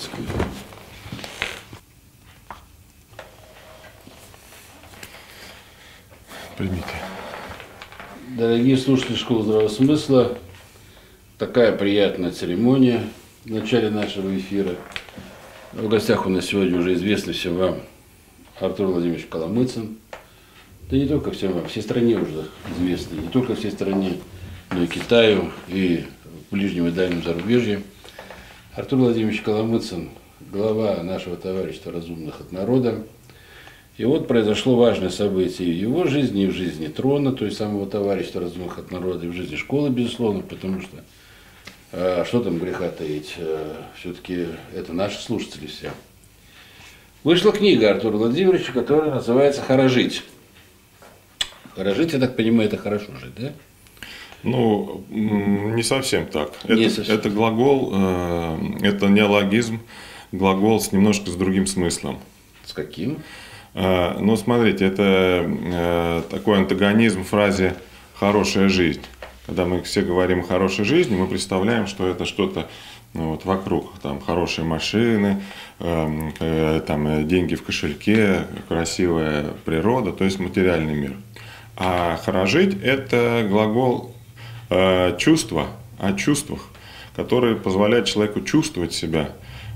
Липецкой. Примите. Дорогие слушатели Школы Здравого Смысла, такая приятная церемония в начале нашего эфира. В гостях у нас сегодня уже известный всем вам Артур Владимирович Коломыцын. Да не только всем вам, всей стране уже известный. Не только всей стране, но и Китаю, и в ближнем и дальнем зарубежье. Артур Владимирович Коломыцын, глава нашего товарищества разумных от народа. И вот произошло важное событие в его жизни, и в жизни трона, то есть самого товарищества разумных от народа, и в жизни школы, безусловно, потому что э, что там греха таить, э, все-таки это наши слушатели все. Вышла книга Артура Владимировича, которая называется «Хорожить». Хорожить, я так понимаю, это хорошо жить, да? Ну, не совсем так. Не это, совсем. это глагол, э, это неологизм, глагол с немножко с другим смыслом. С каким? Э, Ну, смотрите, это э, такой антагонизм фразе «хорошая жизнь». Когда мы все говорим о хорошей жизни, мы представляем, что это что-то ну, вот вокруг, там хорошие машины, эм, э, там деньги в кошельке, красивая природа, то есть материальный мир. А хорожить – это глагол чувства, о чувствах, который позволяет человеку чувствовать себя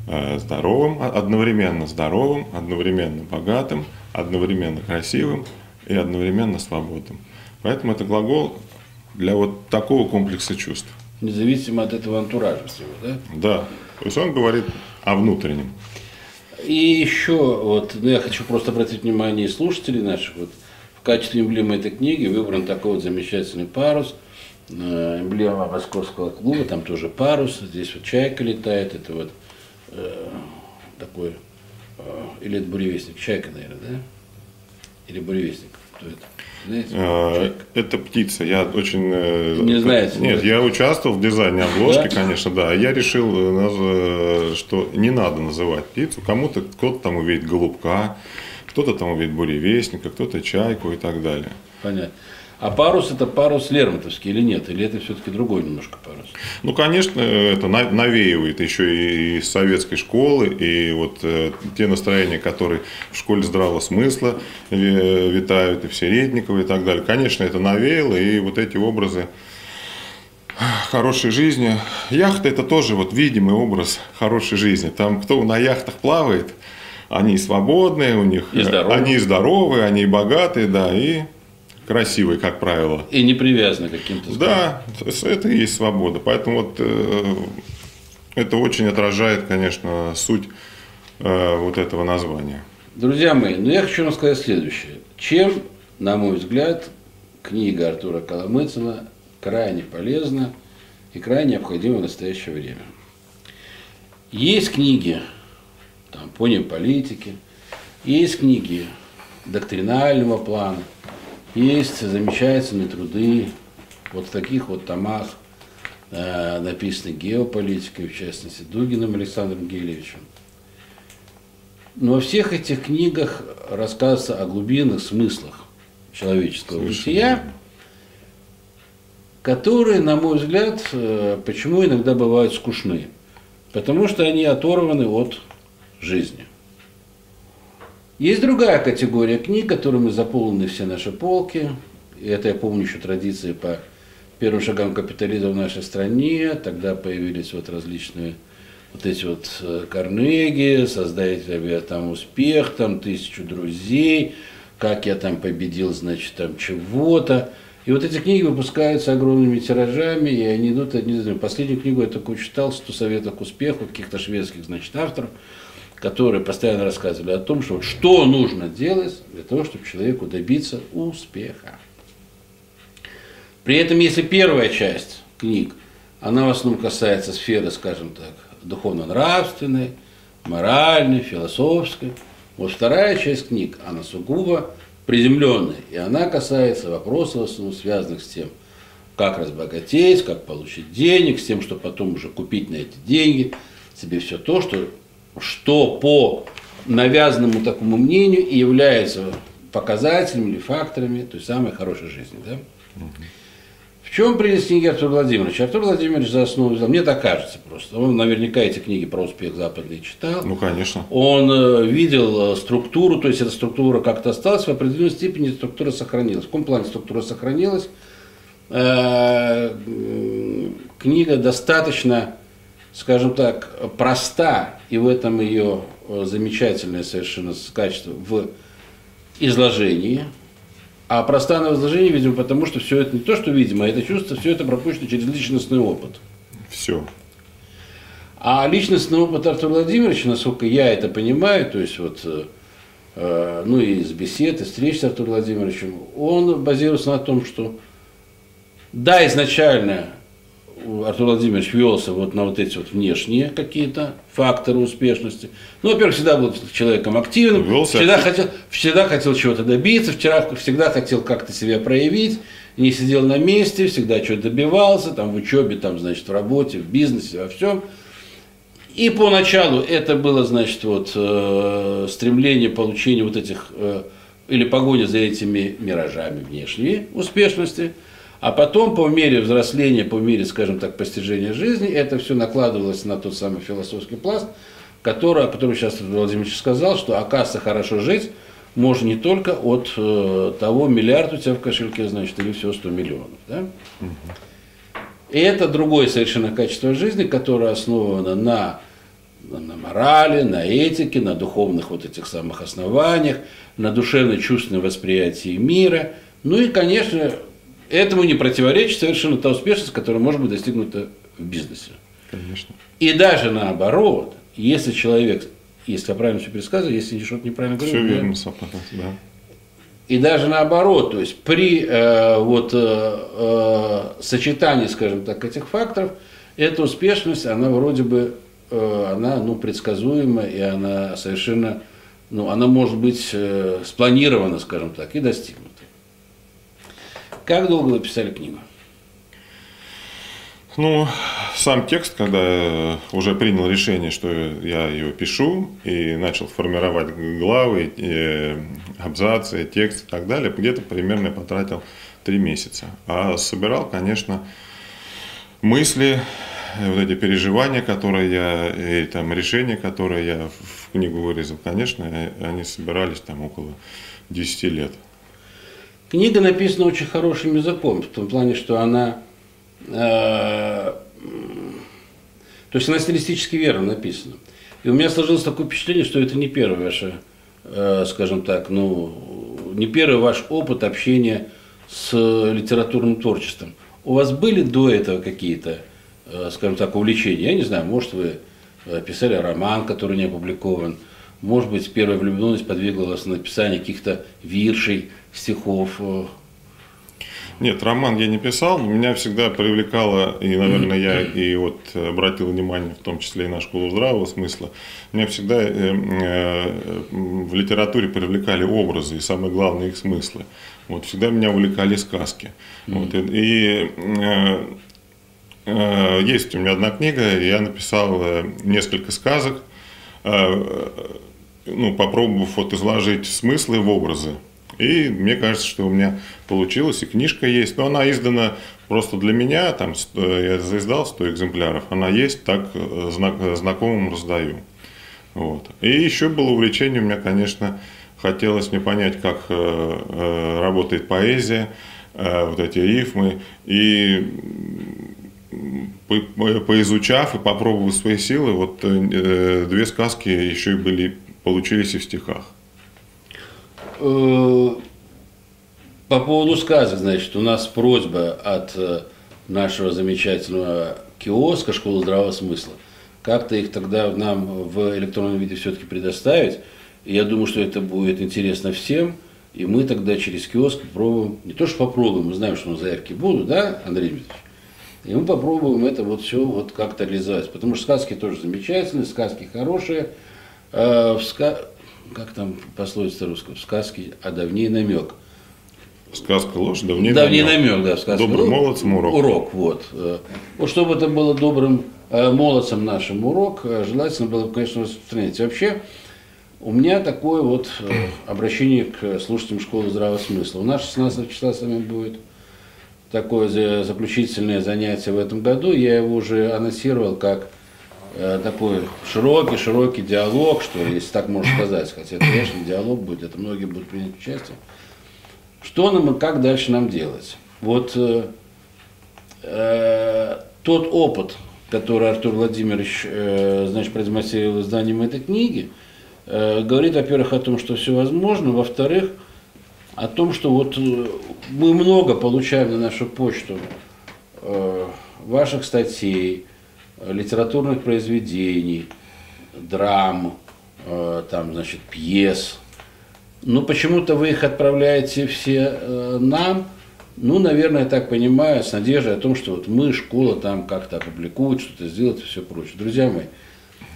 э, здоровым, а- одновременно здоровым, одновременно богатым, одновременно красивым и одновременно свободным. Поэтому это глагол для вот такого комплекса чувств. Независимо от этого антуража всего, да? Да. То есть он говорит о внутреннем. И еще, вот, ну, я хочу просто обратить внимание слушателей наших, вот, в качестве эмблемы этой книги выбран такой вот замечательный парус, э, эмблема Московского клуба, там тоже парус, здесь вот чайка летает, это вот э, такой, э, или это буревестник, чайка, наверное, да? Или буревестник, кто это? Знаете, Э, чайка. Это птица. Я очень... э, Не знаете, Нет, да? я участвовал в дизайне обложки, Да? конечно, да. Я решил, э, э, что не надо называть птицу. Кому-то кто-то там увидит голубка, кто-то там увидит буревестника, кто-то чайку и так далее. Понятно. А парус это парус Лермонтовский или нет? Или это все-таки другой немножко парус? Ну, конечно, это на- навеивает еще и из советской школы, и вот э, те настроения, которые в школе здравого смысла э, витают, и в Середниково и так далее. Конечно, это навеяло, и вот эти образы хорошей жизни. Яхта – это тоже вот видимый образ хорошей жизни. Там кто на яхтах плавает, они свободные, у них И здоровые. они здоровые, они богатые, да, и красивые, как правило. И не привязаны к каким-то Да, это и есть свобода. Поэтому вот э, это очень отражает, конечно, суть э, вот этого названия. Друзья мои, ну я хочу вам сказать следующее. Чем, на мой взгляд, книга Артура Коломыцына крайне полезна и крайне необходима в настоящее время. Есть книги там, по политики, есть книги доктринального плана, есть замечательные труды вот в таких вот томах, э, написаны геополитикой, в частности, Дугиным Александром Гелевичем. Но во всех этих книгах рассказывается о глубинных смыслах человеческого Совершенно бытия, которые, на мой взгляд, э, почему иногда бывают скучны? Потому что они оторваны от жизни. Есть другая категория книг, которыми заполнены все наши полки. И это я помню еще традиции по первым шагам капитализма в нашей стране. Тогда появились вот различные вот эти вот э, Карнеги, создатели там успех, там тысячу друзей, как я там победил, значит, там чего-то. И вот эти книги выпускаются огромными тиражами, и они идут, не знаю, последнюю книгу я такую читал, «100 советов к успеху» каких-то шведских, значит, авторов, которые постоянно рассказывали о том, что, что нужно делать для того, чтобы человеку добиться успеха. При этом, если первая часть книг, она в основном касается сферы, скажем так, духовно-нравственной, моральной, философской, вот вторая часть книг, она сугубо приземленная, и она касается вопросов, в основном связанных с тем, как разбогатеть, как получить денег, с тем, что потом уже купить на эти деньги себе все то, что, что по навязанному такому мнению и является показателями или факторами той самой хорошей жизни. Да? В чем прелесть книги Артура Владимировича? Артур Владимирович за основу взял, мне так кажется просто. Он наверняка эти книги про успех западный читал. Ну, конечно. Он э, видел э, структуру, то есть эта структура как-то осталась, в определенной степени структура сохранилась. В каком плане структура сохранилась? Э, книга достаточно, скажем так, проста, и в этом ее замечательное совершенно качество в изложении. А проста на изложении, видимо, потому что все это не то, что видимо, а это чувство, все это пропущено через личностный опыт. Все. А личностный опыт Артура Владимировича, насколько я это понимаю, то есть вот, э, ну и из бесед, и встреч с Артуром Владимировичем, он базируется на том, что да, изначально Артур Владимирович велся вот на вот эти вот внешние какие-то факторы успешности. Ну, во-первых, всегда был человеком активным, велся всегда, хотел, всегда хотел чего-то добиться, вчера, всегда хотел как-то себя проявить, не сидел на месте, всегда чего-то добивался, там в учебе, там, значит, в работе, в бизнесе, во всем. И поначалу это было, значит, вот э, стремление получения вот этих, э, или погоня за этими миражами внешней успешности – а потом, по мере взросления, по мере, скажем так, постижения жизни, это все накладывалось на тот самый философский пласт, который, о котором сейчас Владимир сказал, что оказывается хорошо жить можно не только от э, того, миллиард у тебя в кошельке, значит, или всего 100 миллионов. Да? И это другое совершенно качество жизни, которое основано на, на морали, на этике, на духовных вот этих самых основаниях, на душевно-чувственном восприятии мира. Ну и, конечно, Этому не противоречит совершенно та успешность, которая может быть достигнута в бизнесе. Конечно. И даже наоборот, если человек, если я правильно все пересказываю, если что-то неправильно говорю. Все верно, да. И даже наоборот, то есть при э, вот, э, э, сочетании, скажем так, этих факторов, эта успешность, она вроде бы, э, она ну, предсказуема, и она совершенно, ну, она может быть э, спланирована, скажем так, и достигнута. Как долго вы писали книгу? Ну, сам текст, когда я уже принял решение, что я ее пишу, и начал формировать главы, и абзацы, текст и так далее, где-то примерно потратил три месяца. А собирал, конечно, мысли, вот эти переживания, которые я, и там решения, которые я в книгу вырезал, конечно, они собирались там около 10 лет. Книга написана очень хорошим языком, в том плане, что она, э, то есть она стилистически верно написана. И у меня сложилось такое впечатление, что это не первый ваш, э, скажем так, ну, не первый ваш опыт общения с литературным творчеством. У вас были до этого какие-то, э, скажем так, увлечения? Я не знаю, может, вы э, писали роман, который не опубликован, может быть, первая влюбленность подвигла вас на написание каких-то виршей, стихов? Э? Нет, роман я не писал, но меня всегда привлекало, и, наверное, я и вот обратил внимание, в том числе и на школу здравого смысла, меня всегда э, э, в литературе привлекали образы и, самое главное, их смыслы. Вот, всегда меня увлекали сказки. Вот, и, э, есть у меня одна книга, я написал несколько сказок, ну, попробовав вот изложить смыслы в образы. И мне кажется, что у меня получилось, и книжка есть, но она издана просто для меня, там я издал 100 экземпляров, она есть, так э, знак, знакомым раздаю. Вот. И еще было увлечение у меня, конечно, хотелось мне понять, как э, э, работает поэзия, э, вот эти рифмы, и по, поизучав и попробовав свои силы, вот э, две сказки еще и были, получились и в стихах. Э, по поводу сказок, значит, у нас просьба от э, нашего замечательного киоска «Школа здравого смысла». Как-то их тогда нам в электронном виде все-таки предоставить. И я думаю, что это будет интересно всем. И мы тогда через киоск попробуем, не то что попробуем, мы знаем, что на заявки будут, да, Андрей Дмитриевич? И мы попробуем это вот все вот как-то реализовать. Потому что сказки тоже замечательные, сказки хорошие. Э, как там пословица русская, в сказке, а давней намек. Сказка ложь, давней, давней намек. намек да, сказка. Добрым молодцем урок. Урок, вот. Э, вот чтобы это было добрым э, молодцем нашим урок, э, желательно было бы, конечно, распространять. Вообще, у меня такое вот обращение к слушателям школы здравого смысла. У нас 16 числа с вами будет такое заключительное занятие в этом году. Я его уже анонсировал как такой широкий-широкий диалог, что если так можно сказать, хотя это, конечно, диалог будет, это многие будут принять участие. Что нам и как дальше нам делать? Вот э, э, тот опыт, который Артур Владимирович э, значит, продемонстрировал изданием этой книги, э, говорит, во-первых, о том, что все возможно, во-вторых, о том, что вот э, мы много получаем на нашу почту э, ваших статей, литературных произведений, драм, э, там, значит, пьес. Но почему-то вы их отправляете все нам, ну, наверное, я так понимаю, с надеждой о том, что вот мы, школа, там как-то опубликует, что-то сделает и все прочее. Друзья мои,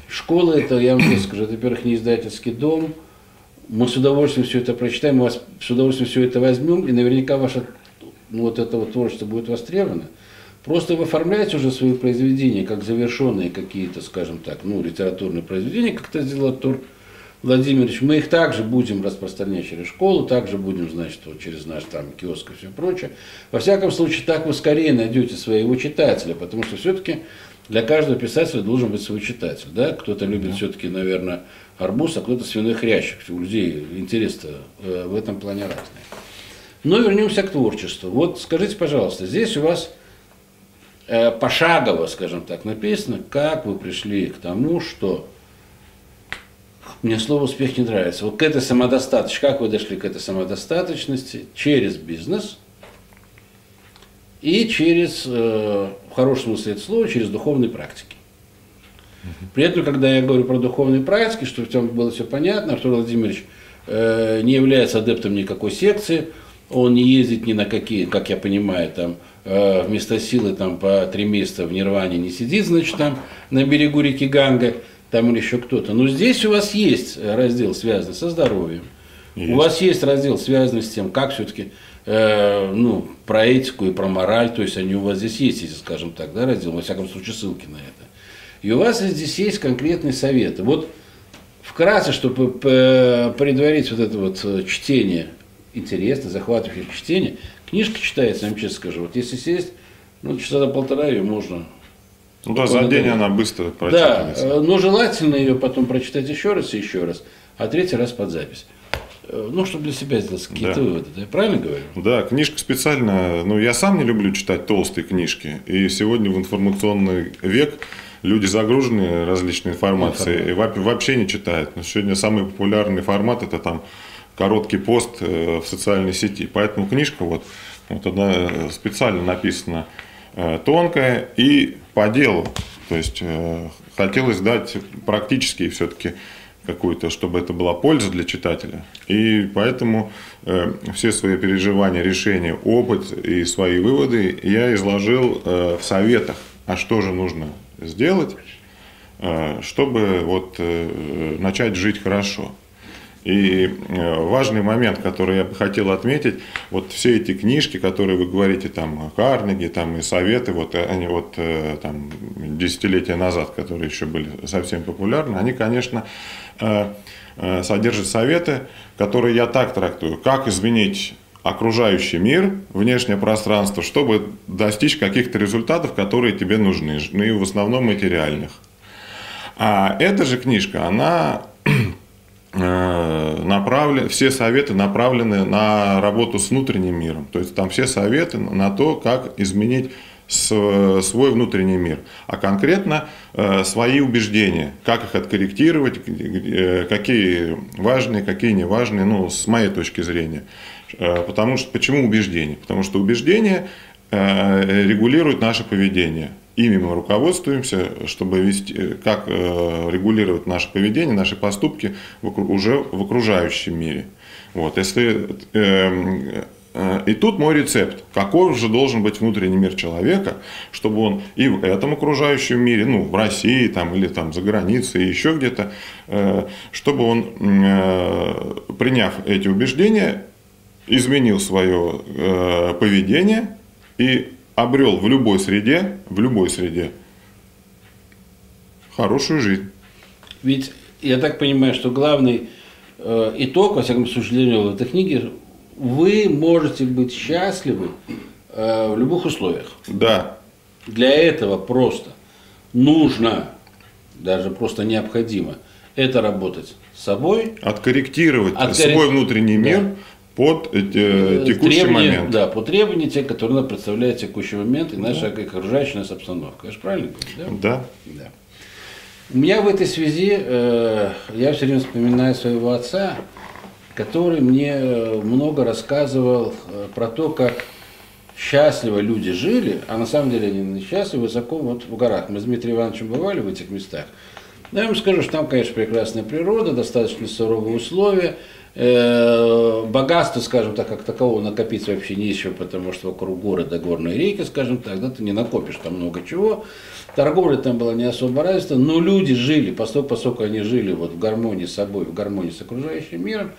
школа это, я вам скажу, это, во-первых, не издательский дом, мы с удовольствием все это прочитаем, мы вас с удовольствием все это возьмем, и наверняка ваше ну, вот это вот творчество будет востребовано. Просто вы оформляете уже свои произведения как завершенные какие-то, скажем так, ну, литературные произведения, как это сделал Артур Владимирович. Мы их также будем распространять через школу, также будем, значит, вот через наш там киоск и все прочее. Во всяком случае, так вы скорее найдете своего читателя, потому что все-таки для каждого писателя должен быть свой читатель. Да? Кто-то любит все-таки, наверное, арбуз, а кто-то свиной хрящик. У людей интерес-то э, в этом плане разный. Но вернемся к творчеству. Вот скажите, пожалуйста, здесь у вас пошагово, скажем так, написано, как вы пришли к тому, что мне слово успех не нравится. Вот к этой самодостаточности, как вы дошли к этой самодостаточности? Через бизнес и через, э, в хорошем смысле этого слова, через духовные практики. При этом, когда я говорю про духовные практики, чтобы в этом было все понятно, Артур Владимирович э, не является адептом никакой секции, он не ездит ни на какие, как я понимаю, там, э, вместо силы там по три месяца в Нирване не сидит, значит, там на берегу реки Ганга, там или еще кто-то. Но здесь у вас есть раздел, связанный со здоровьем. Есть. У вас есть раздел, связанный с тем, как все-таки э, ну, про этику и про мораль, то есть они у вас здесь есть, если скажем так, да, раздел, во всяком случае, ссылки на это. И у вас здесь есть конкретные советы. Вот вкратце, чтобы предварить вот это вот э, чтение, интересно, захватывающее чтение, книжка читается, я вам честно скажу, вот если сесть, ну, часа до полтора ее можно ну да, за день она быстро прочитывается. Да, э, но желательно ее потом прочитать еще раз и еще раз, а третий раз под запись. Э, ну, чтобы для себя сделать какие-то да. выводы, я правильно говорю? Да, книжка специально, ну, я сам не люблю читать толстые книжки, и сегодня в информационный век люди загружены различной информацией и вообще не читают. Но сегодня самый популярный формат это там короткий пост э, в социальной сети. Поэтому книжка вот, вот она э, специально написана э, тонкая и по делу. То есть хотелось дать практически все-таки какую-то, чтобы это была польза для читателя. И поэтому э, все свои переживания, решения, опыт и свои выводы я изложил э, в советах. А что же нужно сделать, э, чтобы вот, э, начать жить хорошо. И э, важный момент, который я бы хотел отметить, вот все эти книжки, которые вы говорите, там, Карнеги, там, и советы, вот они вот там десятилетия назад, которые еще были совсем популярны, они, конечно, содержат советы, которые я так трактую, как изменить окружающий мир, внешнее пространство, чтобы достичь каких-то результатов, которые тебе нужны, ну и в основном материальных. А эта же книжка, она э, направлены, все советы направлены на работу с внутренним миром. То есть там все советы на то, как изменить свой внутренний мир, а конкретно э, свои убеждения, как их откорректировать, э, какие важные, какие не важные, ну, с моей точки зрения. Э, потому что, почему убеждение? Потому что убеждение э, регулирует наше поведение. Ими мы руководствуемся, чтобы вести, э, как регулировать наше поведение, наши поступки уже в окружающем мире. Вот, если, и тут мой рецепт. Какой же должен быть внутренний мир человека, чтобы он и в этом окружающем мире, ну, в России там, или там за границей, еще где-то, чтобы он, приняв эти убеждения, изменил свое э, поведение и обрел в любой среде, в любой среде хорошую жизнь. Ведь я так понимаю, что главный э, итог, во всяком случае, этой книге, вы можете быть счастливы э, в любых условиях. Да. Для этого просто нужно, даже просто необходимо, это работать с собой. Откорректировать Откоррек- свой внутренний мир Да. Под э, текущий требования, момент. Да, по требованию тех, которые нам представляет текущий момент и наша окружающая нас обстановка. Я же правильно говорю, да? Да. Да. У меня в этой связи, э, я все время вспоминаю своего отца, который мне э, много рассказывал э, про то, как счастливо люди жили, а на самом деле они несчастливы высоко вот в горах. Мы с Дмитрием Ивановичем бывали в этих местах. Но я вам скажу, что там, конечно, прекрасная природа, достаточно суровые условия, Э, богатства, скажем так, как такового накопить вообще нечего, потому что вокруг города горные реки, скажем так, да, ты не накопишь там много чего. Торговля там была не особо развита, но люди жили, поскольку, поскольку они жили вот в гармонии с собой, в гармонии с окружающим миром,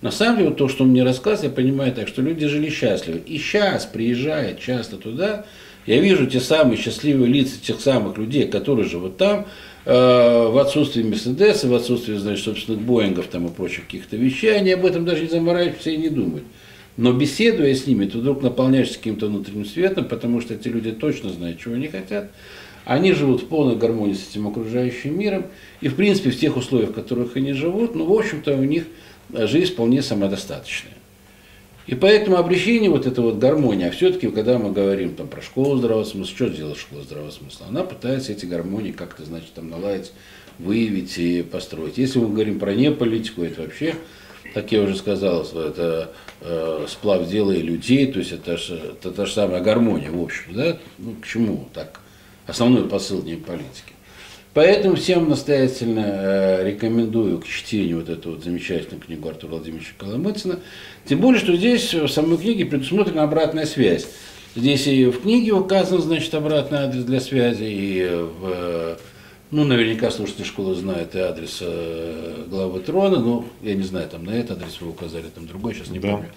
на самом деле, вот то, что он мне рассказывает, я понимаю так, что люди жили счастливо. И сейчас, приезжая часто туда, я вижу те самые счастливые лица тех самых людей, которые живут там, э, в отсутствии Мерседеса, в отсутствии, значит, собственных Боингов там и прочих каких-то вещей, они об этом даже не заморачиваются и не думают. Но беседуя с ними, ты вдруг наполняешься каким-то внутренним светом, потому что эти люди точно знают, чего они хотят. Они живут в полной гармонии с этим окружающим миром. И, в принципе, в тех условиях, в которых они живут, ну, в общем-то, у них жизнь вполне самодостаточная. И поэтому обращение вот эта вот гармония, а все-таки, когда мы говорим там, про школу здравого смысла, что делает школа здравого смысла? Она пытается эти гармонии как-то, значит, там наладить, выявить и построить. Если мы говорим про неполитику, это вообще, как я уже сказал, это э, сплав дела и людей, то есть это, ж, это та же самая гармония, в общем, да? Ну, к чему так? Основной посыл не политики. Поэтому всем настоятельно э, рекомендую к чтению вот эту вот замечательную книгу Артура Владимировича Коломыцына. Тем более, что здесь в самой книге предусмотрена обратная связь. Здесь и в книге указан, значит, обратный адрес для связи, и в, ну, наверняка слушатели школы знают и адрес э, главы трона, но я не знаю, там на этот адрес вы указали, там другой, сейчас не Да. помню.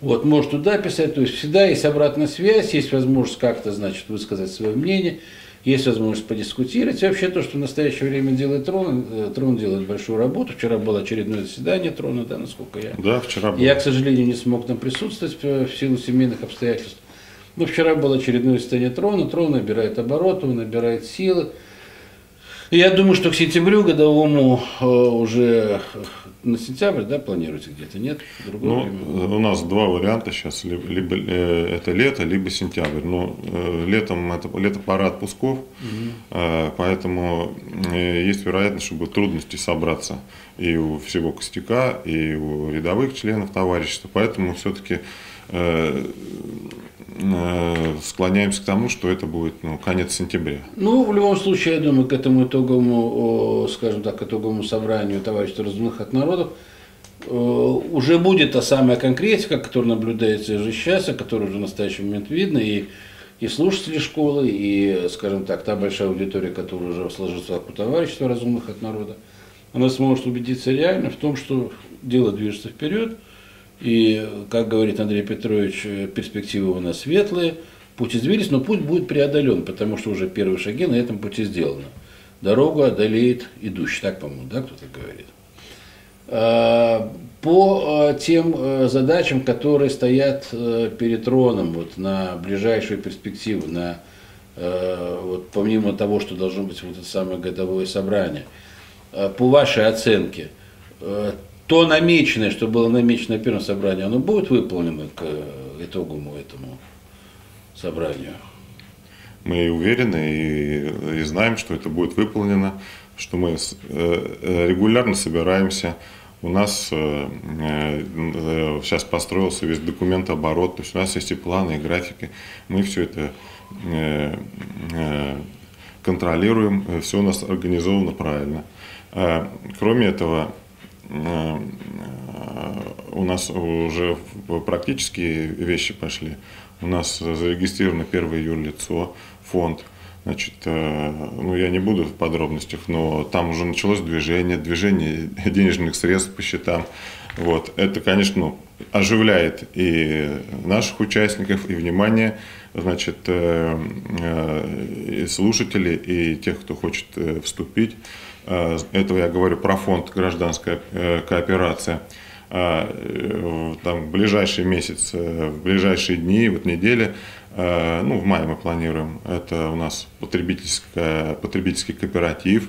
Вот, может туда писать, то есть всегда есть обратная связь, есть возможность как-то, значит, высказать свое мнение, есть возможность подискутировать. И вообще то, что в настоящее время делает Трон, э, Трон делает большую работу. Вчера было очередное заседание Трона, да, насколько я Да, вчера был. я, к сожалению, не смог там присутствовать э, в силу семейных обстоятельств. Но вчера было очередное состояние трона. Трон набирает обороты, он набирает силы. Я думаю, что к сентябрю годовому э, уже э, на сентябрь, да, планируете где-то, нет? Другое Ну, время? у нас два варианта сейчас, либо, либо, э, это лето, либо сентябрь. Но э, летом это лето пора отпусков, э, поэтому э, есть вероятность, что будут трудности собраться и у всего костяка, и у рядовых членов товарищества. Поэтому все-таки склоняемся к тому, что это будет ну, конец сентября. Ну, в любом случае, я думаю, к этому итоговому, скажем так, к итоговому собранию товарищества разумных от народов э, уже будет та самая конкретика, которая наблюдается уже сейчас, а которая уже в настоящий момент видно, и, и слушатели школы, и, скажем так, та большая аудитория, которая уже сложится у товарищества разумных от народа, она сможет убедиться реально в том, что дело движется вперед, и, как говорит Андрей Петрович, э, перспективы у нас светлые, путь извились, но путь будет преодолен, потому что уже первые шаги на этом пути сделаны. Дорогу одолеет идущий, так, по-моему, да, кто-то говорит. А, По э, тем э, задачам, которые стоят э, перед троном вот, на ближайшую перспективу, на, вот, помимо того, что должно быть вот это самое годовое собрание, э, по вашей оценке, то намеченное, что было намечено на первом собрании, оно будет выполнено к э, итоговому этому собранию? Мы уверены и, и знаем, что это будет выполнено, что мы э, э, регулярно собираемся. У нас сейчас построился весь документооборот, то есть у нас есть и планы, и графики. Мы все это контролируем, все у нас организовано правильно. Кроме этого, у нас уже практические вещи пошли. У нас зарегистрировано 1 июля лицо, фонд. Значит, э, ну я не буду в подробностях, но там уже началось движение, движение денежных средств по счетам. Вот. Это, конечно, ну, оживляет и наших участников, и внимание значит, э, э, и слушателей, и тех, кто хочет э, вступить. Э, Это я говорю про фонд «Гражданская э, кооперация». а, э, там, в ближайший месяц, в ближайшие дни, вот недели, ну, в мае мы планируем, это у нас потребительская, потребительский кооператив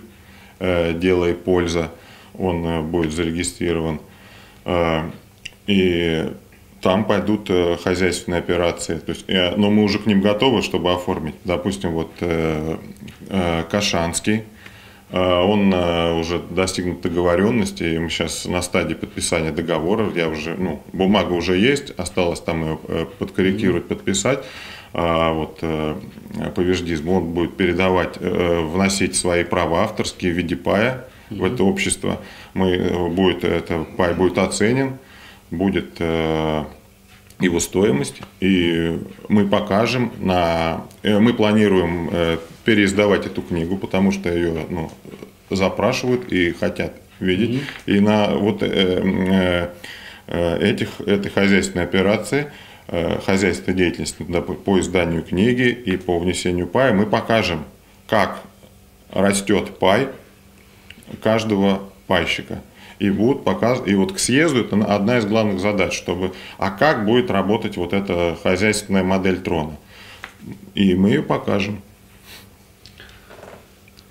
«Дело и польза», он будет зарегистрирован. И там пойдут хозяйственные операции. То есть, но мы уже к ним готовы, чтобы оформить. Допустим, вот Кашанский – он а, уже достигнут договоренности, и мы сейчас на стадии подписания договора, я уже, ну, бумага уже есть, осталось там ее э, подкорректировать, подписать. А вот э, повеждизм, он будет передавать, э, вносить свои права авторские в виде пая в это общество. Мы, будет, это пай будет оценен, будет его стоимость, и мы покажем на... Мы планируем переиздавать эту книгу, потому что ее ну, запрашивают и хотят видеть. Mm-hmm. И на вот э, э, э, этих, этой хозяйственной операции, э, хозяйственной деятельности да, по изданию книги и по внесению пая мы покажем, как растет пай каждого пайщика. И будут показ... и вот к съезду это одна из главных задач, чтобы, а как будет работать вот эта хозяйственная модель трона. И мы ее покажем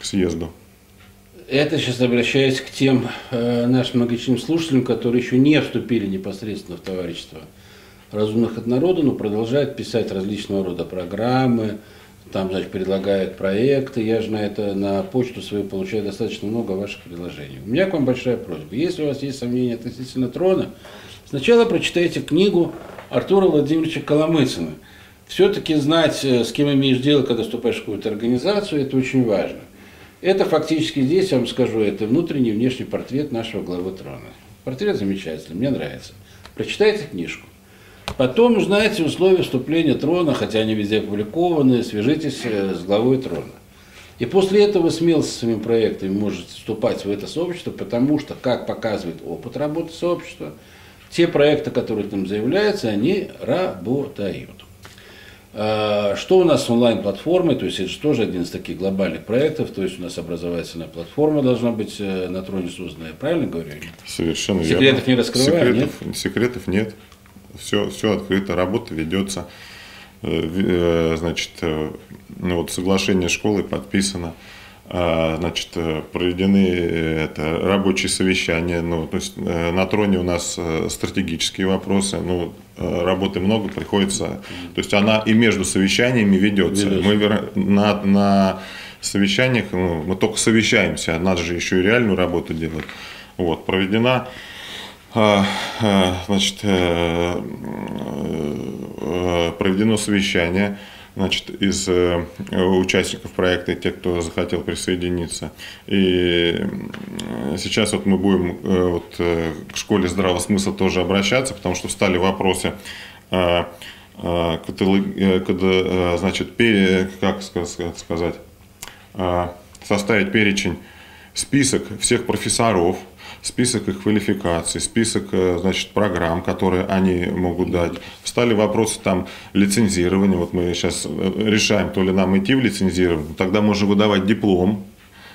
съезду. Это сейчас обращаясь к тем э, нашим многочисленным слушателям, которые еще не вступили непосредственно в товарищество разумных от народа, но продолжают писать различного рода программы, там, значит, предлагают проекты. Я же на это на почту свою получаю достаточно много ваших предложений. У меня к вам большая просьба. Если у вас есть сомнения относительно трона, сначала прочитайте книгу Артура Владимировича Коломыцына. Все-таки знать, э, с кем имеешь дело, когда вступаешь в какую-то организацию, это очень важно. Это фактически здесь, я вам скажу, это внутренний и внешний портрет нашего главы трона. Портрет замечательный, мне нравится. Прочитайте книжку. Потом узнаете условия вступления трона, хотя они везде опубликованы, свяжитесь э, с главой трона. И после этого смело со своими проектами можете вступать в это сообщество, потому что, как показывает опыт работы сообщества, те проекты, которые там заявляются, они работают. А, что у нас с онлайн-платформой? То есть это же тоже один из таких глобальных проектов. То есть у нас образовательная платформа должна быть э, на троне созданная. Правильно говорю? Совершенно Секретов верно. не раскрываем, секретов, нет? Секретов нет. Все, все открыто, работа ведется. Э, э, значит, ну вот соглашение школы подписано. А, значит, проведены это, рабочие совещания. Ну, то есть на троне у нас стратегические вопросы. Ну, Э, работы много, приходится... То есть она и между совещаниями ведется. Мы на, на совещаниях, ну, мы только совещаемся, надо же еще и реальную работу делать. Вот, проведена э, э, значит, проведено совещание значит, из участников проекта, те, кто захотел присоединиться. И сейчас вот мы будем вот, к школе здравого смысла тоже обращаться, потому что встали вопросы когда, значит, как сказать, составить перечень, список всех профессоров, список их квалификаций, список, э, значит, программ, которые они могут дать. Встали вопросы там лицензирования. Вот мы сейчас э, решаем, то ли нам идти в лицензирование, тогда можно выдавать диплом,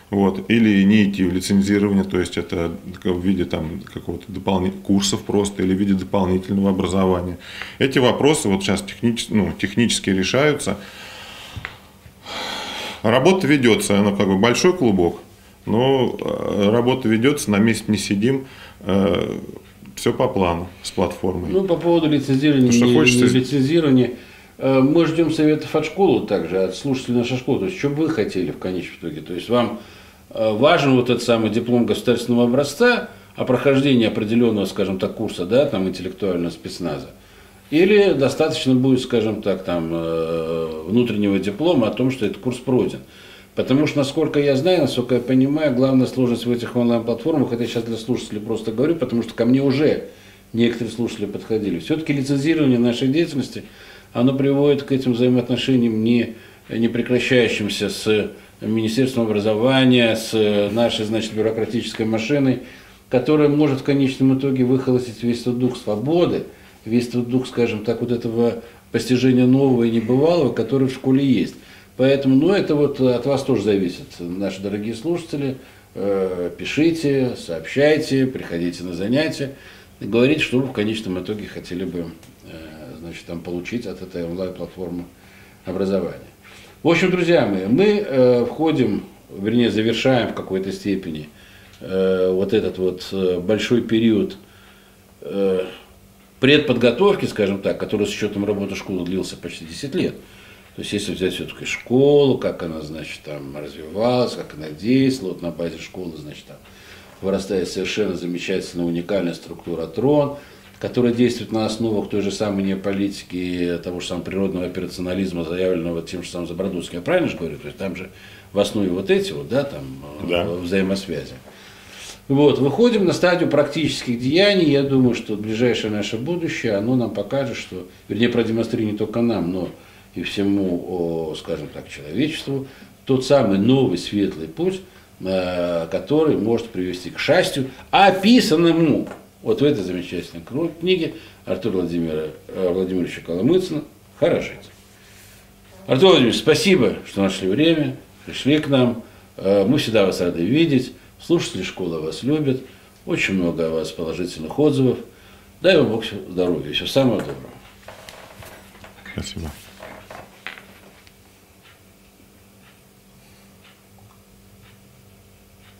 вот, или не идти в лицензирование, то есть это в виде там какого-то дополнительных курсов просто или в виде дополнительного образования. Эти вопросы вот сейчас технич, ну, технически решаются. Работа ведется, она как бы большой клубок, но э, работа ведется, на месте не сидим, э, все по плану с платформой. Ну, по поводу лицензирования, что не, хочется... лицензирования, э, мы ждем советов от школы также, от слушателей нашей школы. То есть, что бы вы хотели в конечном итоге? То есть, вам важен вот этот самый диплом государственного образца о прохождении определенного, скажем так, курса, да, там, интеллектуального спецназа. Или достаточно будет, скажем так, там, внутреннего диплома о том, что этот курс пройден. Потому что, насколько я знаю, насколько я понимаю, главная сложность в этих онлайн-платформах, это я сейчас для слушателей просто говорю, потому что ко мне уже некоторые слушатели подходили. Все-таки лицензирование нашей деятельности, оно приводит к этим взаимоотношениям не, не прекращающимся с Министерством образования, с нашей, значит, бюрократической машиной, которая может в конечном итоге выхолостить весь тот дух свободы, весь тот дух, скажем так, вот этого постижения нового и небывалого, который в школе есть. Поэтому, ну, это вот от вас тоже зависит, наши дорогие слушатели. Э, пишите, сообщайте, приходите на занятия. и говорить, что вы в конечном итоге хотели бы значит, там, получить от этой онлайн-платформы образование. В общем, друзья мои, мы входим, вернее, завершаем в какой-то степени вот этот вот большой период предподготовки, скажем так, который с учетом работы школы длился почти 10 лет. То есть, если взять все-таки школу, как она, значит, там развивалась, как она действовала, вот на базе школы, значит, там вырастает совершенно замечательная, уникальная структура трон, которая действует на основах той же самой неополитики, того же самого природного операционализма, заявленного тем же самым Забродутским. Я правильно же говорю? То есть там же в основе вот эти вот, да, там да. взаимосвязи. Вот, выходим на стадию практических деяний. Я думаю, что ближайшее наше будущее, оно нам покажет, что, вернее, продемонстрирует не только нам, но и всему, скажем так, человечеству, тот самый новый светлый путь, э, который может привести к счастью, описанному вот в этой замечательной книге Артура Владимира, э, Владимировича Коломыцына «Хорошить». Артур Владимирович, спасибо, что нашли время, пришли к нам. Э, мы всегда вас рады видеть. Слушатели школы вас любят. Очень много о вас положительных отзывов. Дай вам Бог здоровья, всего самого доброго. Спасибо.